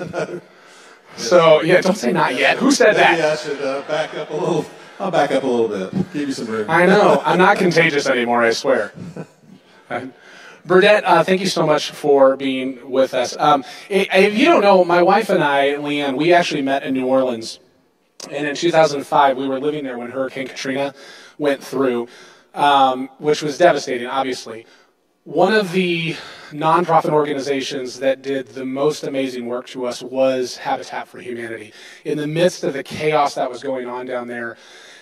So, yeah, don't say not yet. Who said Maybe that? I should uh, back up a little. I'll back up a little bit. Give you some room. I know. I'm not contagious anymore, I swear. Burdette, uh, thank you so much for being with us. Um, if you don't know, my wife and I, Leanne, we actually met in New Orleans. And in 2005, we were living there when Hurricane Katrina went through, um, which was devastating, obviously. One of the nonprofit organizations that did the most amazing work to us was Habitat for Humanity. In the midst of the chaos that was going on down there,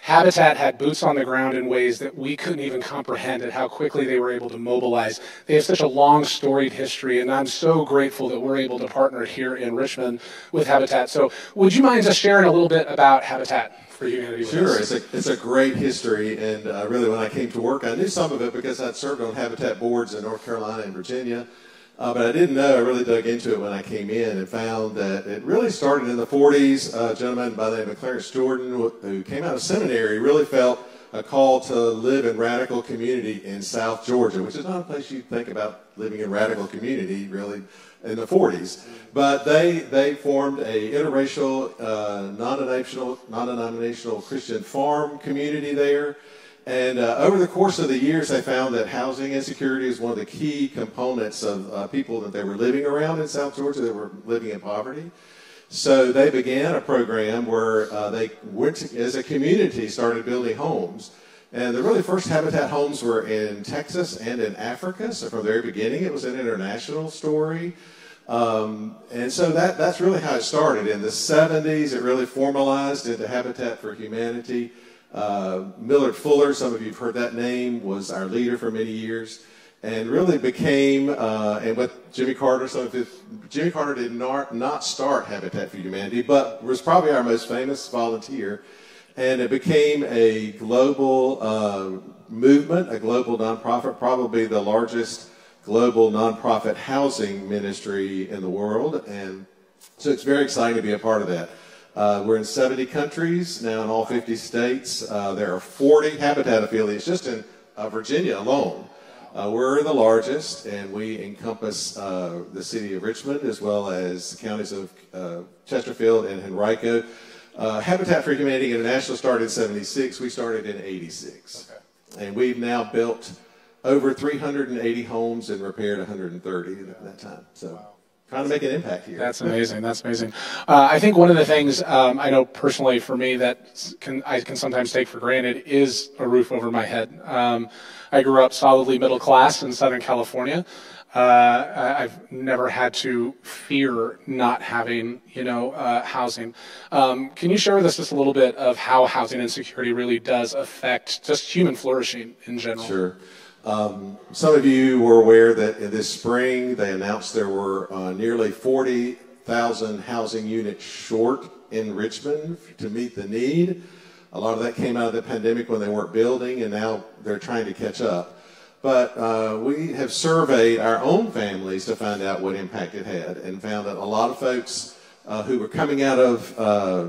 Habitat had boots on the ground in ways that we couldn't even comprehend at how quickly they were able to mobilize. They have such a long storied history, and I'm so grateful that we're able to partner here in Richmond with Habitat. So, would you mind just sharing a little bit about Habitat for Humanity Sure, it's a, it's a great history, and uh, really when I came to work, I knew some of it because I'd served on habitat boards in North Carolina and Virginia, uh, but I didn't know. I really dug into it when I came in and found that it really started in the 40s. A gentleman by the name of Clarence Jordan, who came out of seminary, really felt a call to live in radical community in South Georgia, which is not a place you think about living in radical community, really, in the 40s. But they they formed a interracial, uh, non-denominational, non-denominational Christian farm community there. And uh, over the course of the years, they found that housing insecurity is one of the key components of uh, people that they were living around in South Georgia that were living in poverty. So they began a program where uh, they went to, as a community started building homes. And the really first Habitat homes were in Texas and in Africa. So from the very beginning, it was an international story. Um, and so that, that's really how it started. In the 70s, it really formalized into Habitat for Humanity. Uh, Millard Fuller, some of you have heard that name, was our leader for many years and really became, uh, and with Jimmy Carter, some of his, Jimmy Carter did not, not start Habitat for Humanity, but was probably our most famous volunteer. And it became a global uh, movement, a global nonprofit, probably the largest global nonprofit housing ministry in the world. And so it's very exciting to be a part of that. Uh, we're in 70 countries now in all 50 states. Uh, there are 40 Habitat affiliates just in uh, Virginia alone. Uh, we're the largest, and we encompass uh, the city of Richmond as well as the counties of uh, Chesterfield and Henrico. Uh, Habitat for Humanity International started in 76. We started in 86. And we've now built over 380 homes and repaired 130 at that time. So trying to make an impact here. That's amazing. That's amazing. Uh, I think one of the things um, I know personally for me that can, I can sometimes take for granted is a roof over my head. Um, I grew up solidly middle class in Southern California. Uh, I've never had to fear not having, you know, uh, housing. Um, can you share with us just a little bit of how housing insecurity really does affect just human flourishing in general? Sure. Um, some of you were aware that this spring they announced there were uh, nearly 40,000 housing units short in Richmond to meet the need. A lot of that came out of the pandemic when they weren't building, and now they're trying to catch up. But uh, we have surveyed our own families to find out what impact it had, and found that a lot of folks uh, who are coming out of uh,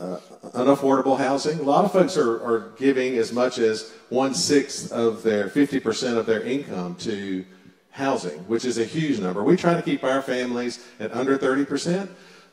uh, unaffordable housing. A lot of folks are, are giving as much as one sixth of their 50% of their income to housing, which is a huge number. We try to keep our families at under 30%,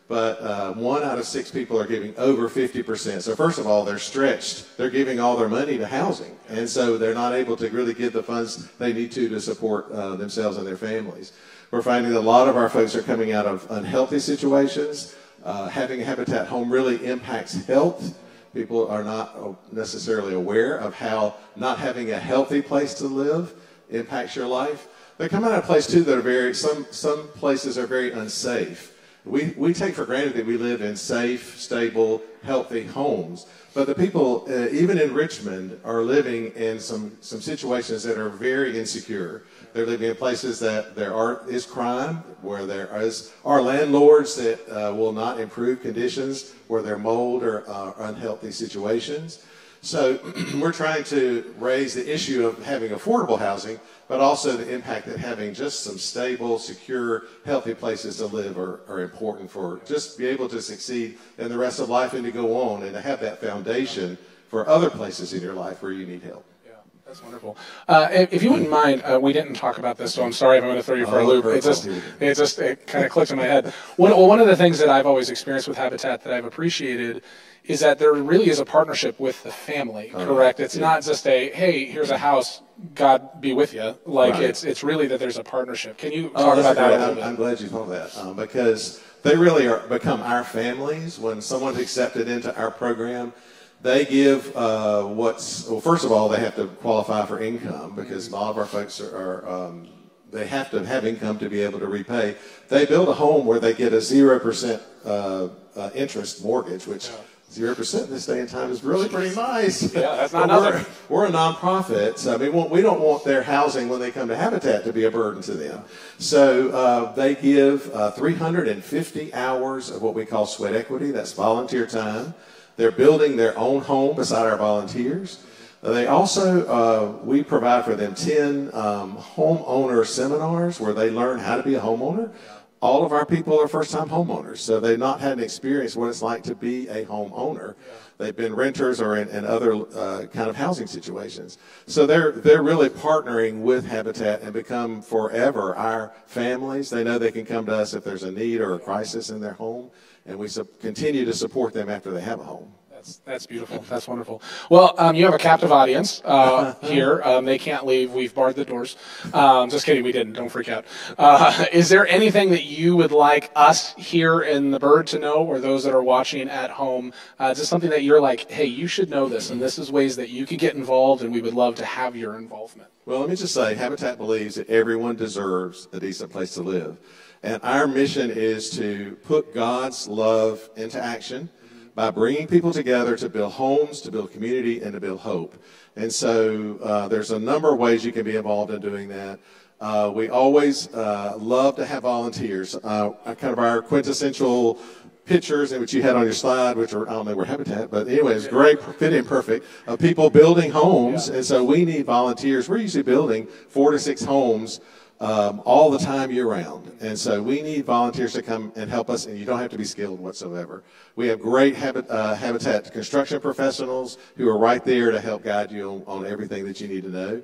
but uh, one out of six people are giving over 50%. So, first of all, they're stretched. They're giving all their money to housing, and so they're not able to really give the funds they need to to support uh, themselves and their families. We're finding that a lot of our folks are coming out of unhealthy situations. Uh, having a habitat home really impacts health. People are not uh, necessarily aware of how not having a healthy place to live impacts your life. They come out of a place too that are very some some places are very unsafe. We, we take for granted that we live in safe, stable, healthy homes. But the people, uh, even in Richmond, are living in some, some situations that are very insecure. They're living in places that there are, is crime, where there is, are landlords that uh, will not improve conditions, where there are mold or uh, unhealthy situations. So we're trying to raise the issue of having affordable housing, but also the impact that having just some stable, secure, healthy places to live are, are important for just be able to succeed in the rest of life and to go on and to have that foundation for other places in your life where you need help. Yeah. That's wonderful. Uh, if you wouldn't mind, uh, we didn't talk about this, so I'm sorry if I'm going to throw you for a oh, loop. It just, it just, it kind of clicked in my head. One, one of the things that I've always experienced with Habitat that I've appreciated is that there really is a partnership with the family. Correct? It's yeah. not just a hey, here's a house, God be with you. Like right. it's it's really that there's a partnership. Can you oh, talk about that I'm? I'm glad you thought that um, because they really are become our families when someone's accepted into our program they give uh, what's well. First of all, they have to qualify for income because a lot of our folks are, are um, they have to have income to be able to repay. They build a home where they get a zero percent uh, uh, interest mortgage, which zero percent in this day and time is really pretty nice. Yeah, that's not nothing. We're, we're a nonprofit. So, I mean, we don't want their housing when they come to Habitat to be a burden to them. So uh, they give uh, 350 hours of what we call sweat equity. That's volunteer time. They're building their own home beside our volunteers. They also, uh, we provide for them 10 um, homeowner seminars where they learn how to be a homeowner. All of our people are first time homeowners, so they've not had an experience what it's like to be a homeowner. They've been renters or in, in other uh, kind of housing situations. So they're, they're really partnering with Habitat and become forever our families. They know they can come to us if there's a need or a crisis in their home and we continue to support them after they have a home. That's, that's beautiful. That's wonderful. Well, um, you have a captive audience uh, here. Um, they can't leave. We've barred the doors. Um, just kidding. We didn't. Don't freak out. Uh, is there anything that you would like us here in the Byrd to know, or those that are watching at home? Uh, is this something that you're like, hey, you should know this, and this is ways that you could get involved, and we would love to have your involvement? Well, let me just say, Habitat believes that everyone deserves a decent place to live. And our mission is to put God's love into action by bringing people together to build homes, to build community, and to build hope. And so uh, there's a number of ways you can be involved in doing that. Uh, we always uh, love to have volunteers. Uh, kind of our quintessential pictures which you had on your slide, which are, I don't know, were habitat, but anyways, great, fitting perfect, of people building homes. And so we need volunteers. We're usually building four to six homes um, all the time year round. And so we need volunteers to come and help us, and you don't have to be skilled whatsoever. We have great habit, uh, habitat construction professionals who are right there to help guide you on, on everything that you need to know.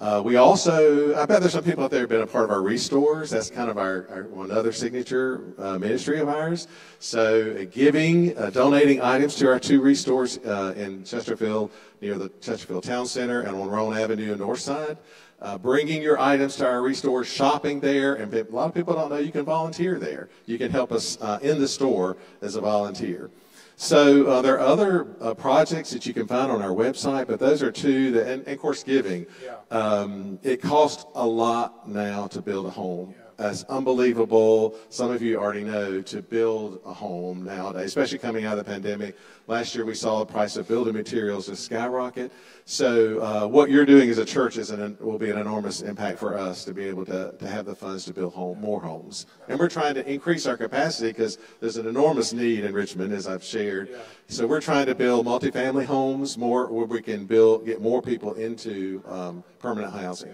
Uh, we also, I bet there's some people out there who've been a part of our restores. That's kind of our, our one other signature uh, ministry of ours. So uh, giving, uh, donating items to our two restores uh, in Chesterfield near the Chesterfield Town Center and on Roan Avenue in Northside uh, bringing your items to our restore, shopping there, and a lot of people don't know you can volunteer there. You can help us uh, in the store as a volunteer. So uh, there are other uh, projects that you can find on our website, but those are two that, and, and of course, giving. Yeah. Um, it costs a lot now to build a home. Yeah. It's unbelievable. Some of you already know to build a home nowadays, especially coming out of the pandemic. Last year we saw the price of building materials just skyrocket. So uh, what you're doing as a church is an, will be an enormous impact for us to be able to, to have the funds to build home, more homes. And we're trying to increase our capacity because there's an enormous need in Richmond, as I've shared. So we're trying to build multifamily homes, more where we can build, get more people into um, permanent housing.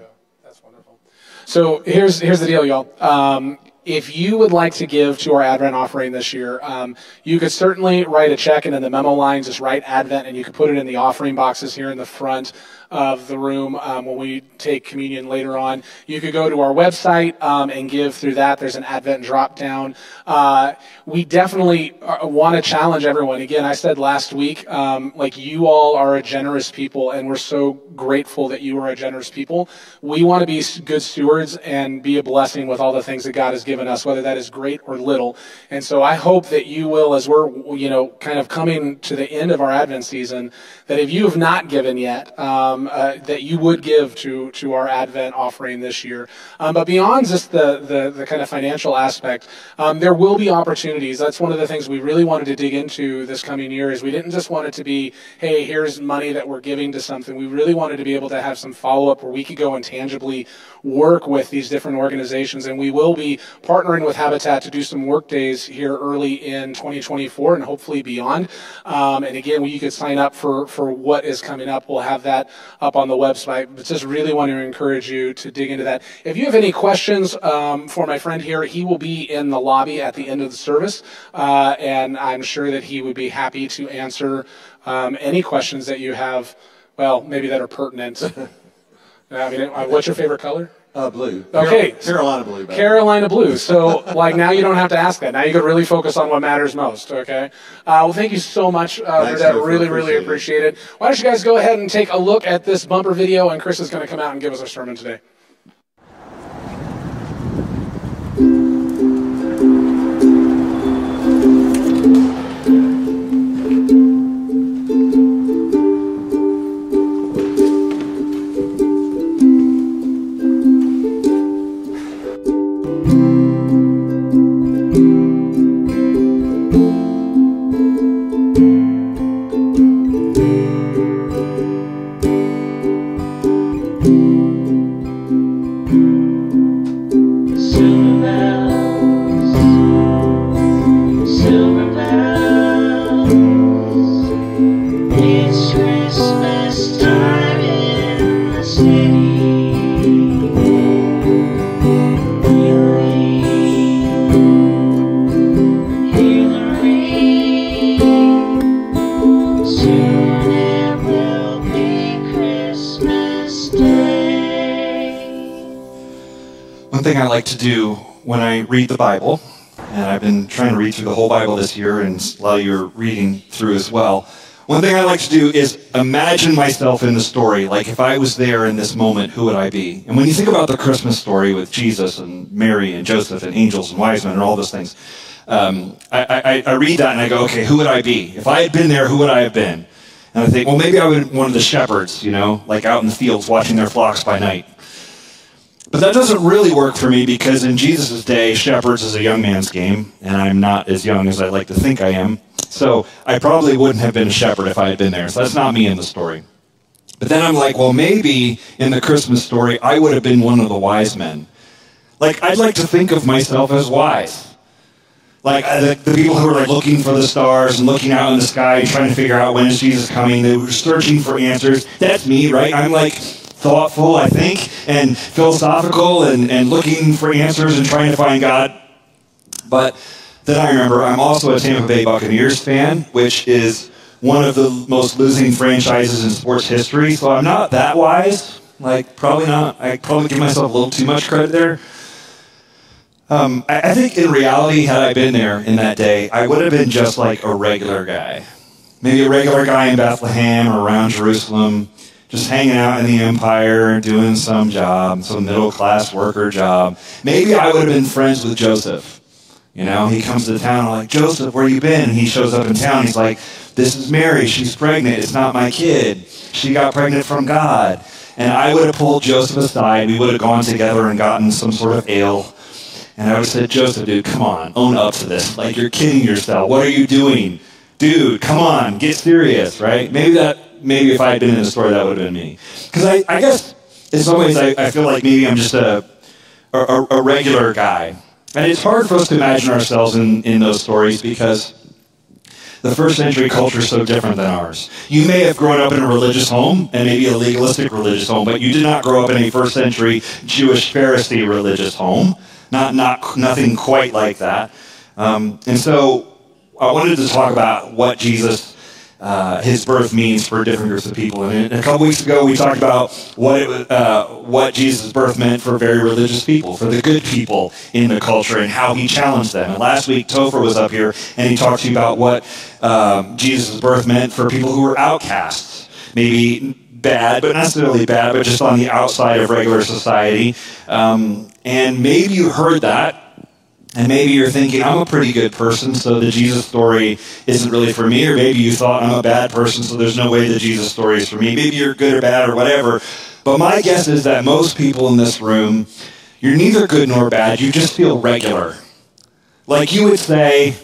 So here's here's the deal, y'all. Um, if you would like to give to our Advent offering this year, um, you could certainly write a check and in the memo line just write Advent and you could put it in the offering boxes here in the front of the room um, when we take communion later on. You could go to our website um, and give through that. There's an Advent drop down. Uh, we definitely uh, want to challenge everyone. Again, I said last week, um, like you all are a generous people, and we're so grateful that you are a generous people. We want to be good stewards and be a blessing with all the things that God has given us, whether that is great or little. And so I hope that you will, as we're, you know, kind of coming to the end of our Advent season, that if you have not given yet, um, um, uh, that you would give to to our Advent offering this year. Um, but beyond just the, the, the kind of financial aspect, um, there will be opportunities. That's one of the things we really wanted to dig into this coming year. Is we didn't just want it to be, hey, here's money that we're giving to something. We really wanted to be able to have some follow up where we could go and tangibly work with these different organizations, and we will be partnering with Habitat to do some work days here early in 2024 and hopefully beyond. Um, and again, you could sign up for, for what is coming up. We'll have that up on the website. But just really want to encourage you to dig into that. If you have any questions um, for my friend here, he will be in the lobby at the end of the service, uh, and I'm sure that he would be happy to answer um, any questions that you have. Well, maybe that are pertinent. I mean, uh, what's your favorite color? Uh, blue. Okay. Carolina blue. baby. Carolina blue. So, like, now you don't have to ask that. Now you can really focus on what matters most, okay? Uh, well, thank you so much uh, for that. Really, really Appreciate it. it. Why don't you guys go ahead and take a look at this bumper video, and Chris is going to come out and give us a sermon today. Bible, and I've been trying to read through the whole Bible this year, and of you are reading through as well. One thing I like to do is imagine myself in the story. Like if I was there in this moment, who would I be? And when you think about the Christmas story with Jesus and Mary and Joseph and angels and wise men and all those things, um, I, I, I read that and I go, okay, who would I be? If I had been there, who would I have been? And I think, well, maybe I would one of the shepherds, you know, like out in the fields watching their flocks by night. But that doesn't really work for me because in Jesus' day, shepherds is a young man's game, and I'm not as young as I like to think I am. So I probably wouldn't have been a shepherd if I had been there. So that's not me in the story. But then I'm like, well, maybe in the Christmas story, I would have been one of the wise men. Like, I'd like to think of myself as wise. Like uh, the, people who were like looking for the stars and looking out in the sky and trying to figure out when is Jesus coming. They were searching for answers. That's me, right? I'm like thoughtful, I think, and philosophical and, and looking for answers and trying to find God. But then I remember I'm also a Tampa Bay Buccaneers fan, which is one of the most losing franchises in sports history. So I'm not that wise. Like, probably not. I probably give myself a little too much credit there. Um, I, I think in reality, had I been there in that day, I would have been just like a regular guy. Maybe a regular guy in Bethlehem or around Jerusalem, just hanging out in the empire, doing some job, some middle class worker job. Maybe I would have been friends with Joseph. You know, he comes to town, I'm like, Joseph, where you been? And he shows up in town. He's like, this is Mary. She's pregnant. It's not my kid. She got pregnant from God. And I would have pulled Joseph aside. We would have gone together and gotten some sort of ale. And I would have said, Joseph, dude, come on, own up to this. Like, you're kidding yourself. What are you doing? Dude, come on, get serious, right? Maybe that, maybe if I had been in the story, that would have been me. Because I, I guess, in some ways, I, I feel like maybe I'm just a, a, a regular guy. And it's hard for us to imagine ourselves in, in those stories because the first century culture is so different than ours. You may have grown up in a religious home and maybe a legalistic religious home, but you did not grow up in a first century Jewish Pharisee religious home. Not, not, nothing quite like that. Um, and so I wanted to talk about what Jesus, uh, his birth means for different groups of people. And a couple weeks ago, we talked about what it, uh, what Jesus' birth meant for very religious people, for the good people in the culture, and how he challenged them. And last week, Topher was up here, and he talked to you about what um, Jesus' birth meant for people who were outcasts, maybe bad, but not necessarily bad, but just on the outside of regular society. Um, and maybe you heard that And maybe you're thinking, I'm a pretty good person, so the Jesus story isn't really for me. Or maybe you thought, I'm a bad person, so there's no way the Jesus story is for me. Maybe you're good or bad or whatever. But my guess is that most people in this room, you're neither good nor bad. You just feel regular. Like you would say,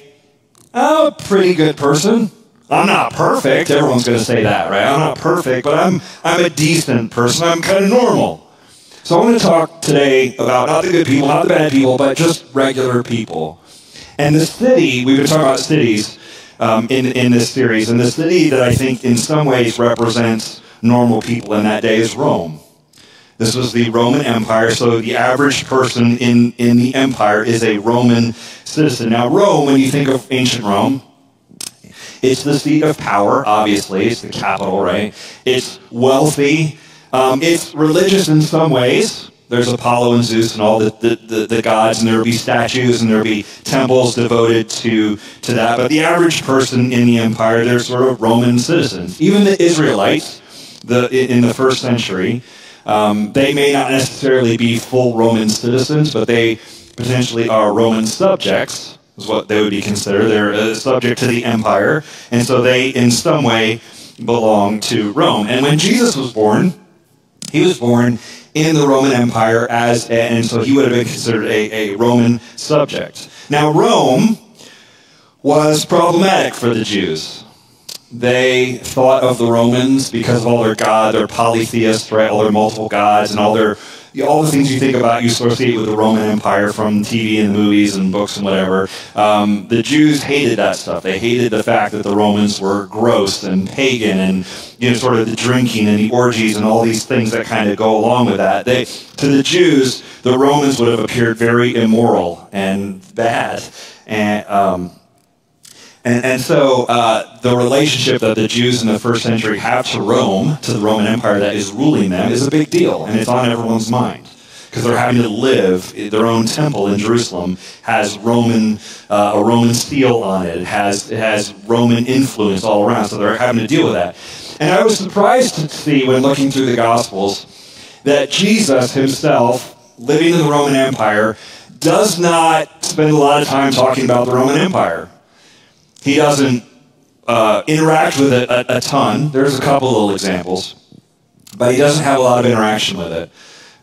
I'm a pretty good person. I'm not perfect. Everyone's going to say that, right? I'm not perfect, but I'm, I'm a decent person. I'm kind of normal. So I want to talk today about not the good people, not the bad people, but just regular people. And the city, we've been talking about cities um, in, in this series, and the city that I think in some ways represents normal people in that day is Rome. This was the Roman Empire, so the average person in, in the empire is a Roman citizen. Now, Rome, when you think of ancient Rome, it's the seat of power, obviously. It's the capital, right? It's wealthy. Um, it's religious in some ways. There's Apollo and Zeus and all the, the, the, the gods, and there will be statues and there will be temples devoted to, to that. But the average person in the empire, they're sort of Roman citizens. Even the Israelites the, in the first century, um, they may not necessarily be full Roman citizens, but they potentially are Roman subjects, is what they would be considered. They're uh, subject to the empire, and so they, in some way, belong to Rome. And when Jesus was born, he was born in the Roman Empire as, and so he would have been considered a, a Roman subject. Now, Rome was problematic for the Jews. They thought of the Romans because of all their god, their polytheists, right? All their multiple gods and all their all the things you think about, you associate with the Roman Empire from TV and movies and books and whatever. Um, the Jews hated that stuff. They hated the fact that the Romans were gross and pagan and you know sort of the drinking and the orgies and all these things that kind of go along with that. They to the Jews, the Romans would have appeared very immoral and bad and. Um, and, and so uh, the relationship that the Jews in the first century have to Rome, to the Roman Empire that is ruling them, is a big deal, and it's on everyone's mind because they're having to live. Their own temple in Jerusalem has Roman uh, a Roman seal on it. It has it has Roman influence all around, so they're having to deal with that. And I was surprised to see when looking through the Gospels that Jesus himself, living in the Roman Empire, does not spend a lot of time talking about the Roman Empire. He doesn't uh, interact with it a, a, ton. There's a couple little examples, but he doesn't have a lot of interaction with it.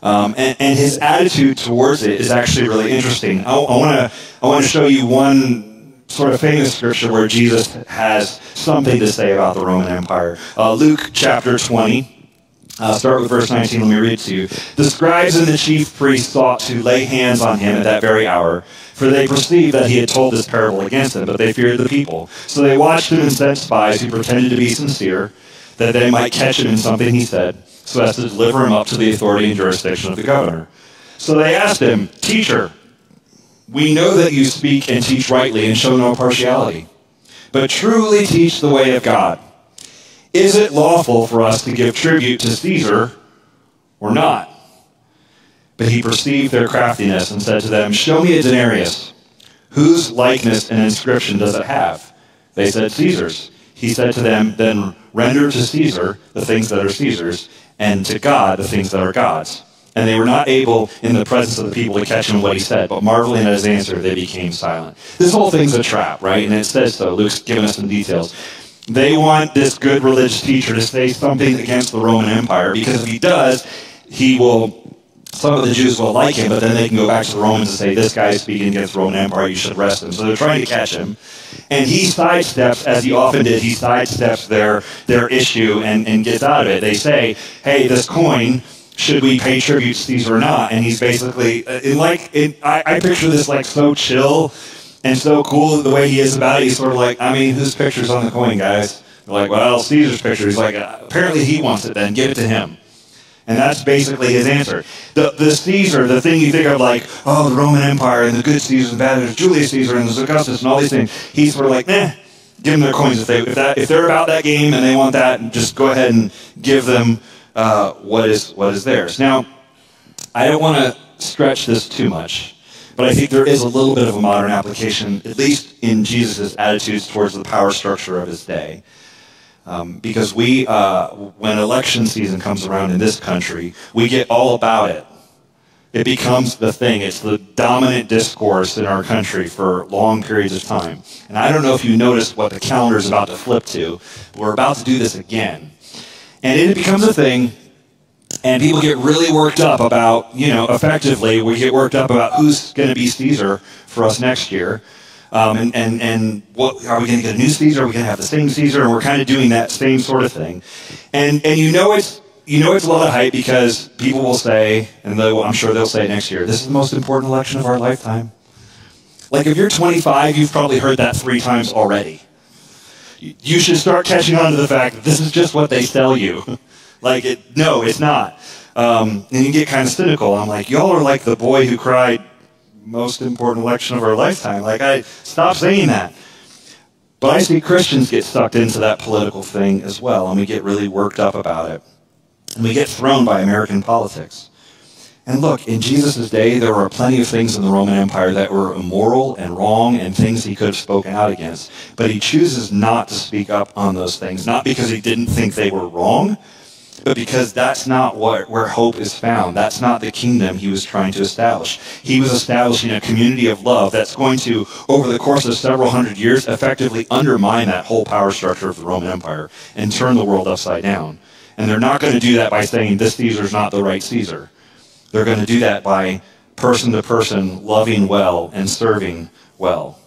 Um, and, and, his attitude towards it is actually really interesting. I want to I want to show you one sort of famous scripture where Jesus has something to say about the Roman Empire. Uh, Luke chapter 20. Uh, start with verse 19. Let me read to you. The scribes and the chief priests sought to lay hands on him at that very hour, for they perceived that he had told this parable against them, but they feared the people. So they watched him and sent spies who pretended to be sincere, that they might catch him in something he said, so as to deliver him up to the authority and jurisdiction of the governor. So they asked him, Teacher, we know that you speak and teach rightly and show no partiality, but truly teach the way of God. Is it lawful for us to give tribute to Caesar or not? But he perceived their craftiness and said to them, Show me a denarius. Whose likeness and inscription does it have? They said, Caesar's. He said to them, Then render to Caesar the things that are Caesar's, and to God the things that are God's. And they were not able in the presence of the people to catch him what he said, but marveling at his answer, they became silent. This whole thing's a trap, right? And it says so. Luke's given us some details. They want this good religious teacher to say something against the Roman Empire because if he does, he will, some of the Jews will like him, but then they can go back to the Romans and say, this guy is speaking against the Roman Empire, you should arrest him. So they're trying to catch him. And he sidesteps, as he often did, he sidesteps their, their issue and, and gets out of it. They say, hey, this coin, should we pay tribute to Caesar or not? And he's basically, uh, in like, in, I, I picture this like so chill and so cool the way he is about it. He's sort of like, I mean, whose picture's on the coin, guys? They're like, well, Caesar's picture. He's like, apparently he wants it then. Give it to him. And that's basically his answer. The, the Caesar, the thing you think of like, oh, the Roman Empire and the good Caesar and bad Julius Caesar and the Augustus and all these things, he's sort of like, nah, give them their coins. If, they, if, that, if they're about that game and they want that, just go ahead and give them uh, what, is, what is theirs. Now, I don't want to stretch this too much. But I think there is a little bit of a modern application, at least in Jesus' attitudes towards the power structure of his day. Um, because we, uh, when election season comes around in this country, we get all about it. It becomes the thing. It's the dominant discourse in our country for long periods of time. And I don't know if you noticed what the calendar is about to flip to. We're about to do this again. And it becomes a thing, and people get really worked up about, you know, effectively, we get worked up about who's going to be Caesar for us next year. Um, and, and, and what, are we going to get a new Caesar? Are we going to have the same Caesar? And we're kind of doing that same sort of thing. And, and you know it's you know it's a lot of hype because people will say, and I'm sure they'll say next year, this is the most important election of our lifetime. Like if you're 25, you've probably heard that three times already. You should start catching on to the fact that this is just what they sell you. like it, no, it's not. Um, and you get kind of cynical. I'm like, y'all are like the boy who cried, most important election of our lifetime. Like I stop saying that. But I see Christians get sucked into that political thing as well, and we get really worked up about it. And we get thrown by American politics. And look, in Jesus' day, there were plenty of things in the Roman Empire that were immoral and wrong and things he could have spoken out against. But he chooses not to speak up on those things, not because he didn't think they were wrong, because that's not what, where hope is found. That's not the kingdom he was trying to establish. He was establishing a community of love that's going to, over the course of several hundred years, effectively undermine that whole power structure of the Roman Empire and turn the world upside down. And they're not going to do that by saying this Caesar's not the right Caesar. They're going to do that by person to person loving well and serving well.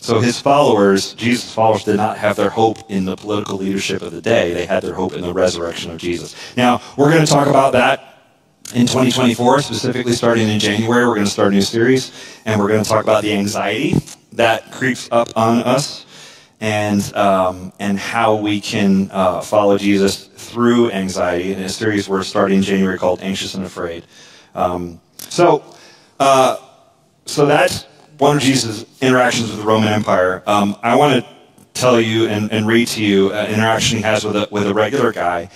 So his followers, Jesus' followers, did not have their hope in the political leadership of the day. They had their hope in the resurrection of Jesus. Now, we're going to talk about that in 2024, specifically starting in January. We're going to start a new series, and we're going to talk about the anxiety that creeps up on us and um, and how we can uh, follow Jesus through anxiety in a series we're starting in January called Anxious and Afraid. Um, so, uh, so that's one of Jesus' interactions with the Roman Empire. Um, I want to tell you and, and read to you an interaction he has with a, with a regular guy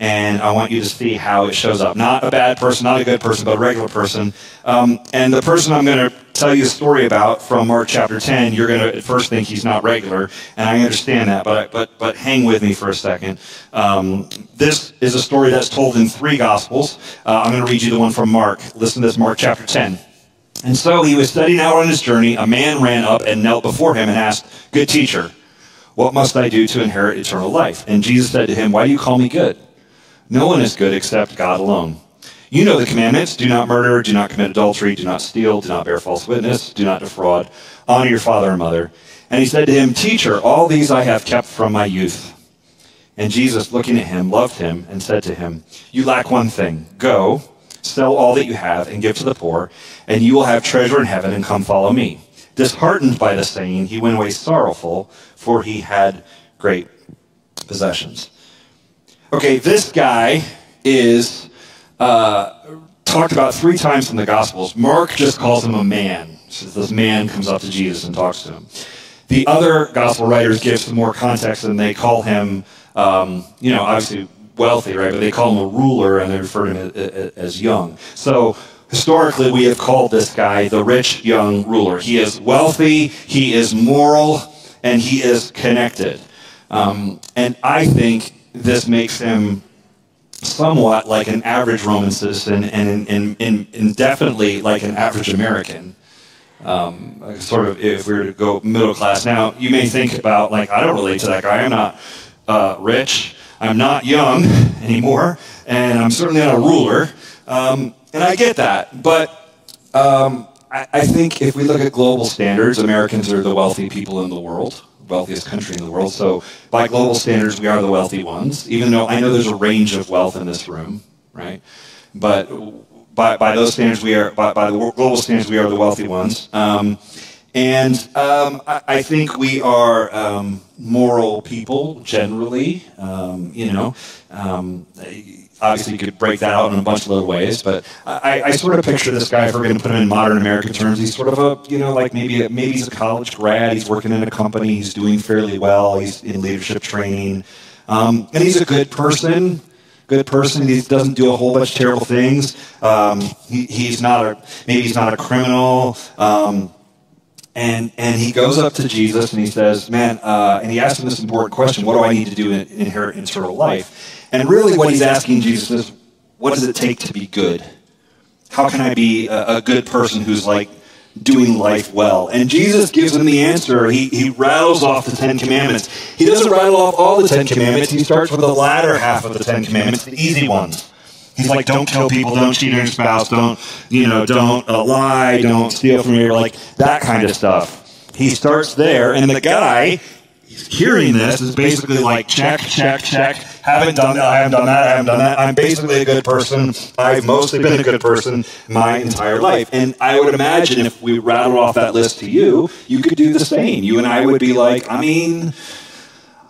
and I want you to see how it shows up. Not a bad person, not a good person, but a regular person. Um, and the person I'm going to tell you a story about from Mark chapter 10, you're going to at first think he's not regular, and I understand that, but but but hang with me for a second. Um, this is a story that's told in three Gospels. Uh, I'm going to read you the one from Mark. Listen to this, Mark chapter 10. And so he was setting out on his journey. A man ran up and knelt before him and asked, Good teacher, what must I do to inherit eternal life? And Jesus said to him, Why do you call me good? No one is good except God alone. You know the commandments do not murder, do not commit adultery, do not steal, do not bear false witness, do not defraud, honor your father and mother. And he said to him, Teacher, all these I have kept from my youth. And Jesus, looking at him, loved him and said to him, You lack one thing. Go, sell all that you have and give to the poor, and you will have treasure in heaven, and come follow me. Disheartened by the saying, he went away sorrowful, for he had great possessions. Okay, this guy is uh, talked about three times in the Gospels. Mark just calls him a man. Says this man comes up to Jesus and talks to him. The other Gospel writers give some more context and they call him, um, you know, obviously wealthy, right? But they call him a ruler and they refer to him as, young. So historically, we have called this guy the rich young ruler. He is wealthy, he is moral, and he is connected. Um, and I think this makes him somewhat like an average Roman citizen and, in, in, in definitely like an average American. Um, sort of, if we were to go middle class. Now, you may think about, like, I don't relate to that guy. I'm not uh, rich. I'm not young anymore. And I'm certainly not a ruler. Um, and I get that. But um, I, I think if we look at global standards, Americans are the wealthy people in the world wealthiest country in the world. So by global standards, we are the wealthy ones, even though I know there's a range of wealth in this room, right? But by, by those standards, we are, by, by the global standards, we are the wealthy ones. Um, and um, I, I, think we are um, moral people generally. Um, you know, um, obviously you could break that out in a bunch of little ways, but I, I sort of picture this guy, if we're going to put him in modern American terms, he's sort of a, you know, like maybe, maybe he's a college grad, he's working in a company, he's doing fairly well, he's in leadership training, um, and he's a good person, good person. He doesn't do a whole bunch of terrible things. Um, he, he's not a, maybe he's not a criminal. Um, and, and he goes up to Jesus and he says, man, uh, and he asks him this important question, what do I need to do to inherit eternal life? And really what he's asking Jesus is, what does it take to be good? How can I be a, a good person who's like doing life well? And Jesus gives him the answer. He, he rattles off the Ten Commandments. He doesn't rattle off all the Ten Commandments. He starts with the latter half of the Ten Commandments, the easy ones. He's like, don't kill people, don't cheat on your spouse, don't, you know, don't uh, lie, don't steal from your, like, that kind of stuff. He starts there, and the guy hearing this is basically like, check, check, check, haven't done that, I haven't done that, I haven't done that. I'm basically a good person. I've mostly been a good person my entire life. And I would imagine if we rattled off that list to you, you could do the same. You and I would be like, I mean,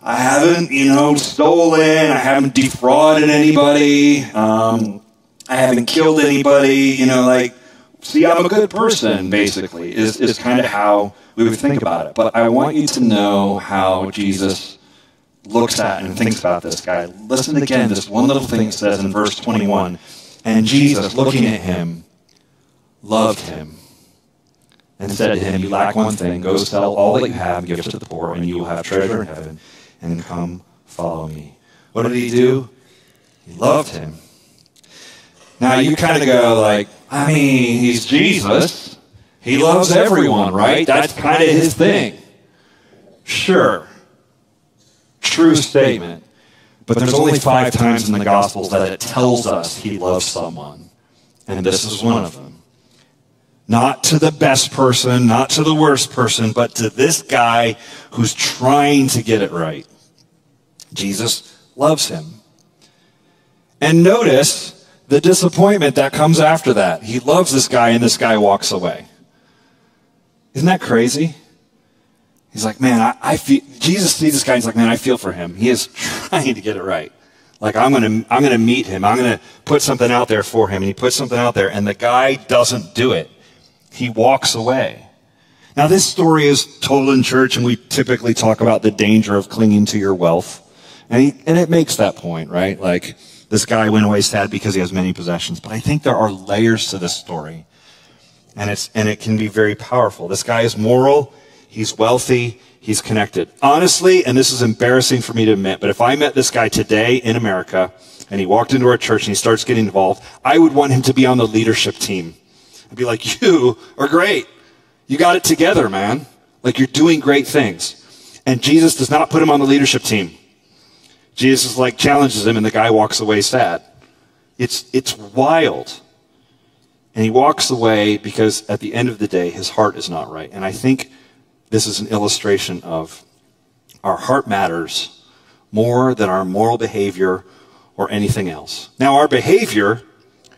I haven't, you know, stolen. I haven't defrauded anybody. Um, I haven't killed anybody. You know, like, see, I'm a good person, basically, is, is kind of how we would think about it. But I want you to know how Jesus looks at and thinks about this guy. Listen again, this one little thing says in verse 21. And Jesus, looking at him, loved him and said to him, You lack one thing. Go sell all that you have and give it to the poor, and you will have treasure in heaven. And come follow me. What did he do? He loved him. Now you kind of go like, I mean, he's Jesus. He loves everyone, right? That's kind of his thing. Sure. True statement. But there's only five times in the Gospels that it tells us he loves someone. And this is one of them. Not to the best person, not to the worst person, but to this guy who's trying to get it right. Jesus loves him. And notice the disappointment that comes after that. He loves this guy, and this guy walks away. Isn't that crazy? He's like, man, I, I feel. Jesus sees this guy. He's like, man, I feel for him. He is trying to get it right. Like I'm gonna, I'm gonna meet him. I'm gonna put something out there for him. And he puts something out there, and the guy doesn't do it. He walks away. Now, this story is told in church, and we typically talk about the danger of clinging to your wealth, and he, and it makes that point, right? Like this guy went away sad because he has many possessions. But I think there are layers to this story, and it's and it can be very powerful. This guy is moral. He's wealthy. He's connected. Honestly, and this is embarrassing for me to admit, but if I met this guy today in America and he walked into our church and he starts getting involved, I would want him to be on the leadership team. I'd be like, you are great. You got it together, man. Like you're doing great things. And Jesus does not put him on the leadership team. Jesus like challenges him and the guy walks away sad. It's, it's wild. And he walks away because at the end of the day, his heart is not right. And I think this is an illustration of our heart matters more than our moral behavior or anything else. Now, our behavior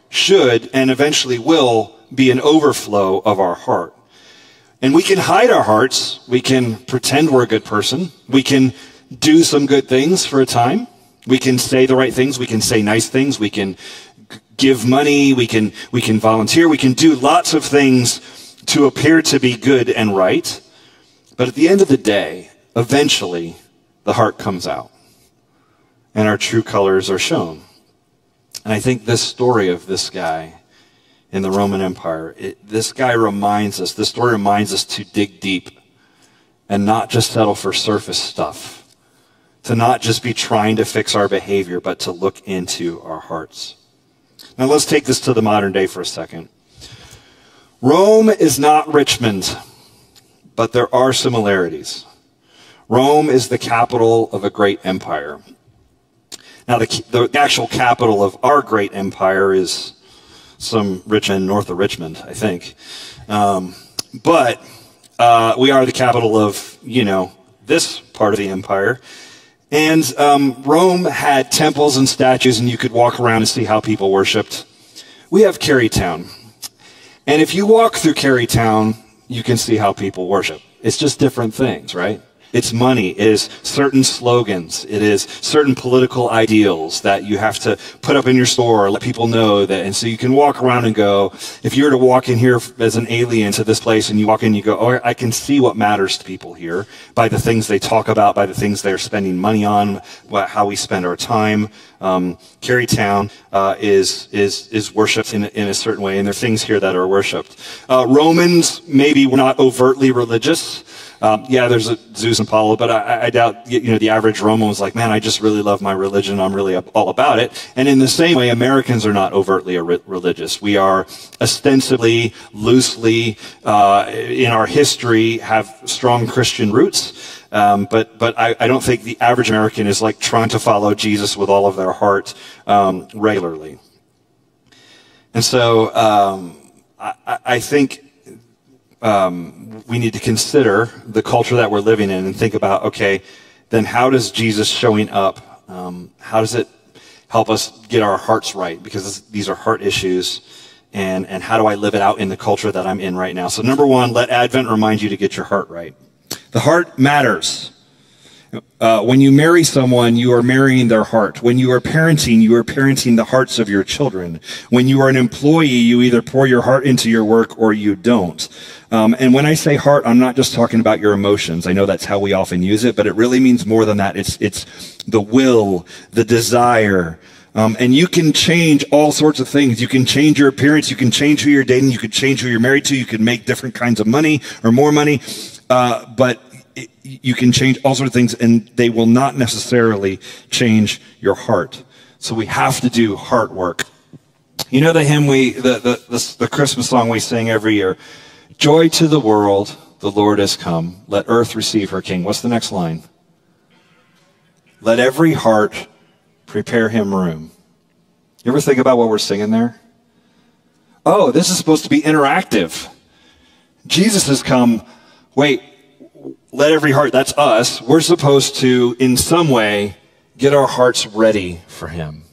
should and eventually will be an overflow of our heart. And we can hide our hearts. We can pretend we're a good person. We can do some good things for a time. We can say the right things. We can say nice things. We can give money. We can, we can volunteer. We can do lots of things to appear to be good and right. But at the end of the day, eventually, the heart comes out and our true colors are shown. And I think this story of this guy in the Roman Empire, it, this guy reminds us, this story reminds us to dig deep and not just settle for surface stuff. To not just be trying to fix our behavior, but to look into our hearts. Now let's take this to the modern day for a second. Rome is not Richmond, but there are similarities. Rome is the capital of a great empire. Now, the, the actual capital of our great empire is some Richmond, north of Richmond, I think. Um, but uh, we are the capital of, you know, this part of the empire. And um, Rome had temples and statues, and you could walk around and see how people worshipped. We have Carytown. And if you walk through Carytown, you can see how people worship. It's just different things, right? It's money, it is certain slogans, it is certain political ideals that you have to put up in your store, let people know that. And so you can walk around and go, if you were to walk in here as an alien to this place and you walk in, you go, oh, I can see what matters to people here by the things they talk about, by the things they're spending money on, how we spend our time. Um, Carytown uh, is is is worshipped in, in a certain way, and there are things here that are worshipped. Uh, Romans maybe were not overtly religious. Um, yeah, there's a Zeus and Apollo, but I, I doubt you know the average Roman was like, man, I just really love my religion. I'm really all about it. And in the same way, Americans are not overtly religious. We are ostensibly, loosely, uh, in our history, have strong Christian roots. Um, but but I, I, don't think the average American is like trying to follow Jesus with all of their heart um, regularly. And so um, I, I, think um, we need to consider the culture that we're living in and think about okay, then how does Jesus showing up? Um, how does it help us get our hearts right? Because these are heart issues. And, and how do I live it out in the culture that I'm in right now? So number one, let Advent remind you to get your heart right. The heart matters. Uh, when you marry someone, you are marrying their heart. When you are parenting, you are parenting the hearts of your children. When you are an employee, you either pour your heart into your work or you don't. Um, and when I say heart, I'm not just talking about your emotions. I know that's how we often use it, but it really means more than that. It's it's the will, the desire. Um, and you can change all sorts of things. You can change your appearance. You can change who you're dating. You can change who you're married to. You can make different kinds of money or more money. Uh, but it, you can change all sorts of things and they will not necessarily change your heart. So we have to do heart work. You know the hymn we, the, the, the, the Christmas song we sing every year? Joy to the world, the Lord has come. Let earth receive her king. What's the next line? Let every heart prepare him room. You ever think about what we're singing there? Oh, this is supposed to be interactive. Jesus has come wait, let every heart, that's us, we're supposed to, in some way, get our hearts ready for Him.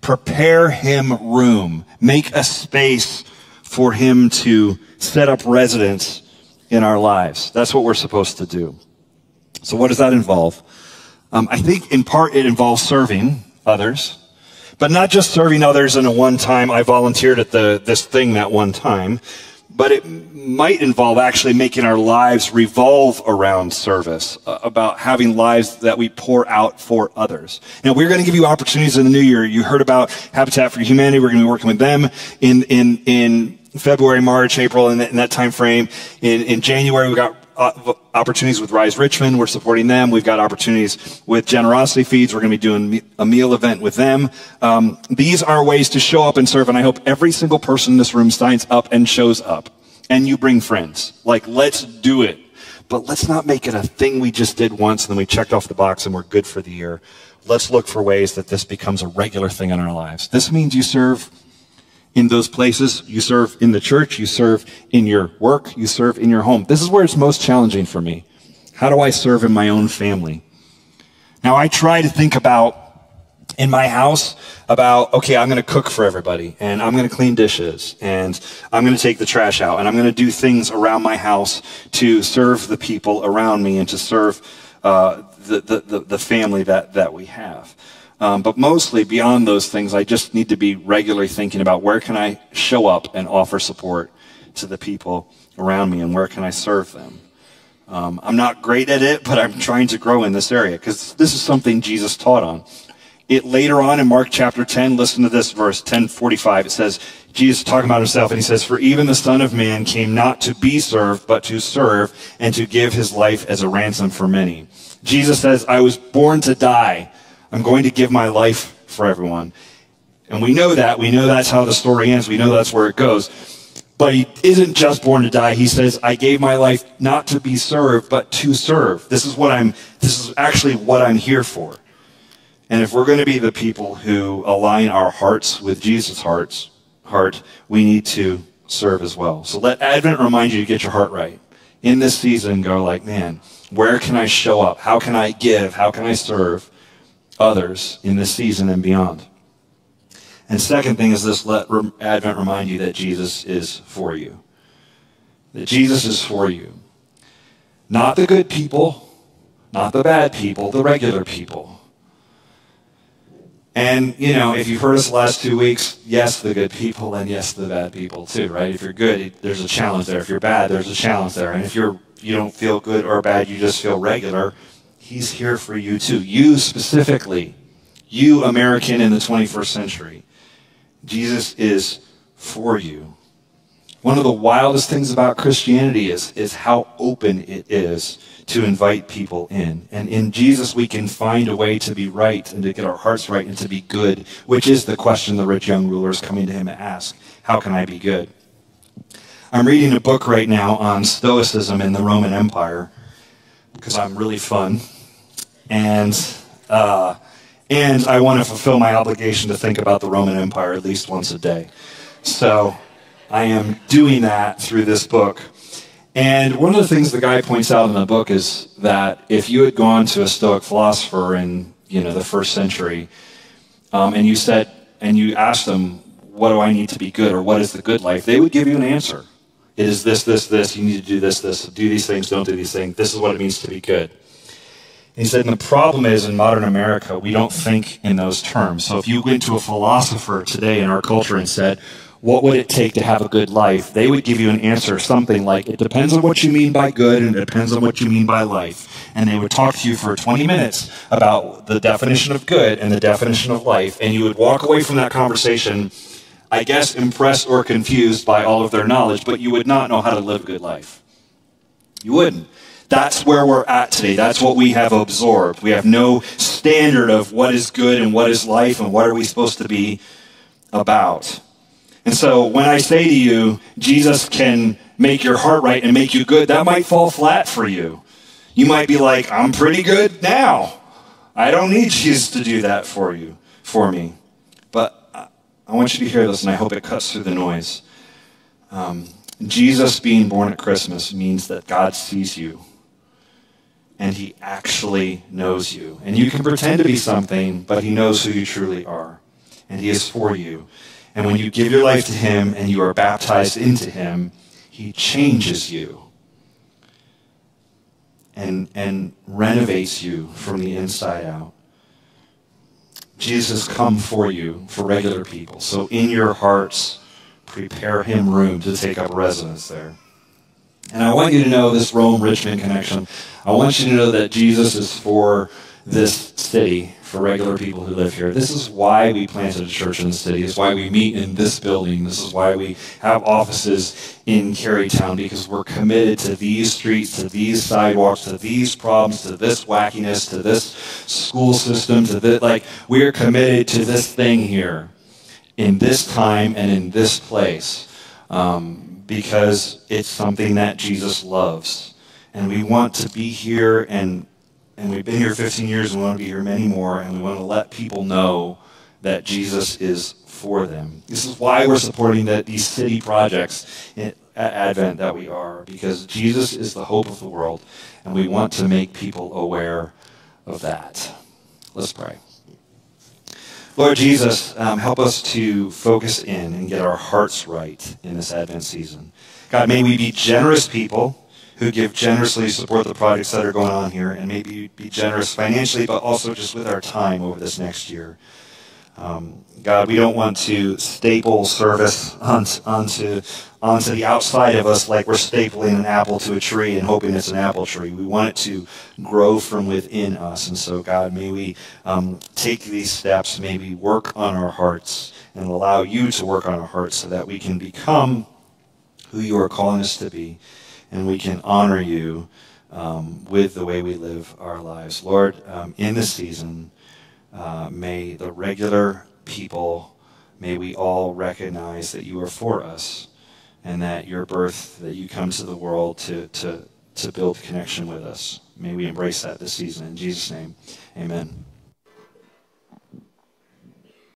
Prepare Him room. Make a space for Him to set up residence in our lives. That's what we're supposed to do. So what does that involve? Um, I think in part it involves serving others, but not just serving others in a one time, I volunteered at the, this thing that one time, but it might involve actually making our lives revolve around service, uh, about having lives that we pour out for others. Now, we're going to give you opportunities in the new year. You heard about Habitat for Humanity. We're going to be working with them in, in, in February, March, April, in that, in that time frame. In, in January, we got uh, opportunities with Rise Richmond. We're supporting them. We've got opportunities with Generosity Feeds. We're going to be doing a meal event with them. Um, these are ways to show up and serve, and I hope every single person in this room signs up and shows up. And you bring friends. Like, let's do it. But let's not make it a thing we just did once and then we checked off the box and we're good for the year. Let's look for ways that this becomes a regular thing in our lives. This means you serve in those places. You serve in the church. You serve in your work. You serve in your home. This is where it's most challenging for me. How do I serve in my own family? Now I try to think about in my house about, okay, I'm going to cook for everybody and I'm going to clean dishes and I'm going to take the trash out and I'm going to do things around my house to serve the people around me and to serve uh, the, the, the family that, that we have. Um, but mostly beyond those things, I just need to be regularly thinking about where can I show up and offer support to the people around me and where can I serve them. Um, I'm not great at it, but I'm trying to grow in this area because this is something Jesus taught on. It later on in Mark chapter 10, listen to this verse 1045. It says, Jesus talking about himself and he says, For even the Son of Man came not to be served, but to serve and to give his life as a ransom for many. Jesus says, I was born to die I'm going to give my life for everyone. And we know that. We know that's how the story ends. We know that's where it goes. But he isn't just born to die. He says, I gave my life not to be served, but to serve. This is what I'm, this is actually what I'm here for. And if we're going to be the people who align our hearts with Jesus' heart's heart, we need to serve as well. So let Advent remind you to get your heart right. In this season, go like, man, where can I show up? How can I give? How can I serve? Others in this season and beyond. And second thing is this let Advent remind you that Jesus is for you. That Jesus is for you. Not the good people, not the bad people, the regular people. And, you know, if you've heard us the last two weeks, yes, the good people, and yes, the bad people too, right? If you're good, there's a challenge there. If you're bad, there's a challenge there. And if you're, you don't feel good or bad, you just feel regular, He's here for you too. You specifically, you American in the 21st century. Jesus is for you. One of the wildest things about Christianity is, is how open it is to invite people in. And in Jesus, we can find a way to be right and to get our hearts right and to be good, which is the question the rich young ruler is coming to him to ask How can I be good? I'm reading a book right now on Stoicism in the Roman Empire because I'm really fun. And, uh, and I want to fulfill my obligation to think about the Roman Empire at least once a day. So I am doing that through this book. And one of the things the guy points out in the book is that if you had gone to a Stoic philosopher in you know the first century, um, and you said and you asked them, "What do I need to be good?" or "What is the good life?" they would give you an answer. It is this, this, this. You need to do this, this. Do these things. Don't do these things. This is what it means to be good. He said, and the problem is in modern America, we don't think in those terms. So if you went to a philosopher today in our culture and said, what would it take to have a good life? They would give you an answer, something like, it depends on what you mean by good and it depends on what you mean by life. And they would talk to you for 20 minutes about the definition of good and the definition of life. And you would walk away from that conversation, I guess, impressed or confused by all of their knowledge, but you would not know how to live a good life. You wouldn't. That's where we're at today. That's what we have absorbed. We have no standard of what is good and what is life and what are we supposed to be about. And so when I say to you, Jesus can make your heart right and make you good, that might fall flat for you. You might be like, I'm pretty good now. I don't need Jesus to do that for you, for me. But I want you to hear this, and I hope it cuts through the noise. Um, Jesus being born at Christmas means that God sees you and he actually knows you. And you can pretend to be something, but he knows who you truly are. And he is for you. And when you give your life to him and you are baptized into him, he changes you and, and renovates you from the inside out. Jesus come for you, for regular people. So in your hearts, prepare him room to take up residence there. And I want you to know this Rome Richmond connection. I want you to know that Jesus is for this city, for regular people who live here. This is why we planted a church in the city. It's why we meet in this building. This is why we have offices in Carytown because we're committed to these streets, to these sidewalks, to these problems, to this wackiness, to this school system, to this like we're committed to this thing here in this time and in this place. Um, because it's something that Jesus loves. And we want to be here, and, and we've been here 15 years, and we want to be here many more, and we want to let people know that Jesus is for them. This is why we're supporting the, these city projects at Advent that we are, because Jesus is the hope of the world, and we want to make people aware of that. Let's pray. Lord Jesus, um, help us to focus in and get our hearts right in this Advent season. God, may we be generous people who give generously to support the projects that are going on here, and maybe be generous financially, but also just with our time over this next year. Um, God, we don't want to staple service onto, onto, onto the outside of us like we're stapling an apple to a tree and hoping it's an apple tree. We want it to grow from within us. And so, God, may we um, take these steps, maybe work on our hearts and allow you to work on our hearts so that we can become who you are calling us to be and we can honor you um, with the way we live our lives. Lord, um, in this season, uh, may the regular people, may we all recognize that you are for us and that your birth, that you come to the world to, to, to build connection with us. May we embrace that this season. In Jesus' name, amen.